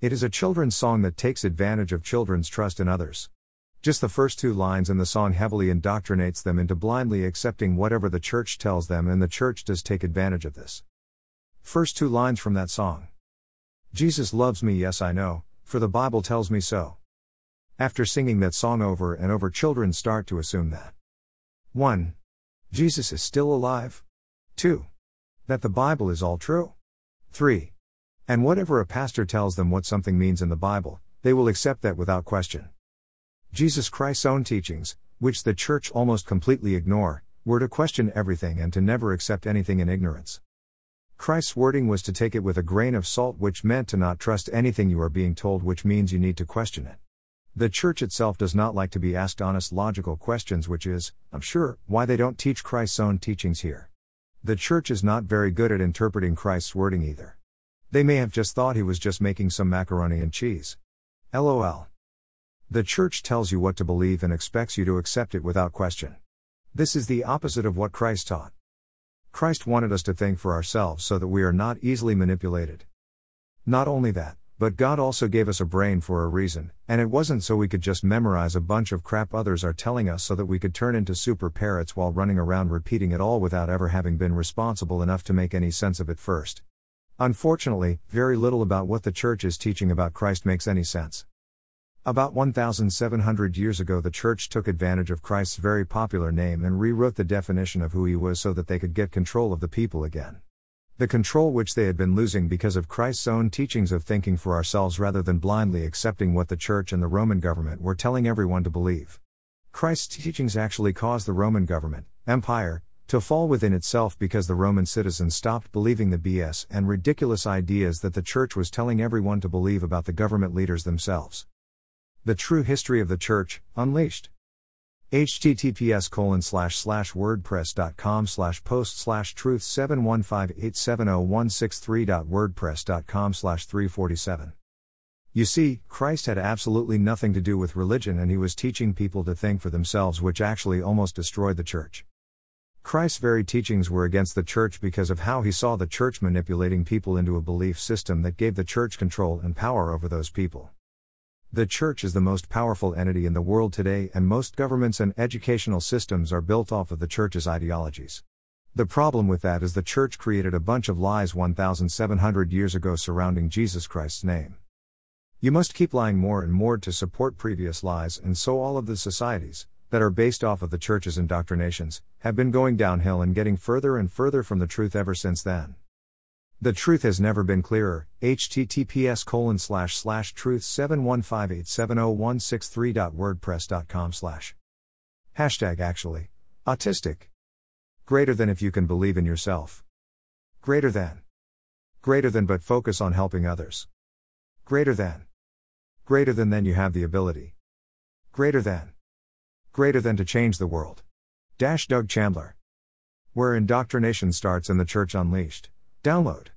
It is a children's song that takes advantage of children's trust in others. Just the first two lines in the song heavily indoctrinates them into blindly accepting whatever the church tells them, and the church does take advantage of this. First two lines from that song Jesus loves me, yes, I know, for the Bible tells me so. After singing that song over and over, children start to assume that 1. Jesus is still alive. 2. That the Bible is all true. 3. And whatever a pastor tells them what something means in the Bible, they will accept that without question. Jesus Christ's own teachings, which the church almost completely ignore, were to question everything and to never accept anything in ignorance. Christ's wording was to take it with a grain of salt, which meant to not trust anything you are being told, which means you need to question it. The church itself does not like to be asked honest logical questions, which is, I'm sure, why they don't teach Christ's own teachings here. The church is not very good at interpreting Christ's wording either. They may have just thought he was just making some macaroni and cheese. LOL. The church tells you what to believe and expects you to accept it without question. This is the opposite of what Christ taught. Christ wanted us to think for ourselves so that we are not easily manipulated. Not only that, but God also gave us a brain for a reason, and it wasn't so we could just memorize a bunch of crap others are telling us so that we could turn into super parrots while running around repeating it all without ever having been responsible enough to make any sense of it first. Unfortunately, very little about what the church is teaching about Christ makes any sense. About 1,700 years ago, the church took advantage of Christ's very popular name and rewrote the definition of who he was so that they could get control of the people again. The control which they had been losing because of Christ's own teachings of thinking for ourselves rather than blindly accepting what the church and the Roman government were telling everyone to believe. Christ's teachings actually caused the Roman government, empire, to fall within itself because the Roman citizens stopped believing the BS and ridiculous ideas that the church was telling everyone to believe about the government leaders themselves. The True History of the Church, Unleashed. https colon slash slash wordpress.com slash post slash truth 715870163.wordpress.com slash 347. You see, Christ had absolutely nothing to do with religion and he was teaching people to think for themselves, which actually almost destroyed the church. Christ's very teachings were against the church because of how he saw the church manipulating people into a belief system that gave the church control and power over those people. The church is the most powerful entity in the world today, and most governments and educational systems are built off of the church's ideologies. The problem with that is the church created a bunch of lies 1,700 years ago surrounding Jesus Christ's name. You must keep lying more and more to support previous lies, and so all of the societies, that are based off of the church's indoctrinations, have been going downhill and getting further and further from the truth ever since then. The truth has never been clearer. https colon slash slash truth 715870163.wordpress.com slash. Hashtag actually autistic. Greater than if you can believe in yourself. Greater than. Greater than but focus on helping others. Greater than. Greater than then you have the ability. Greater than greater than to change the world. Dash Doug Chandler. Where indoctrination starts and the church unleashed. Download.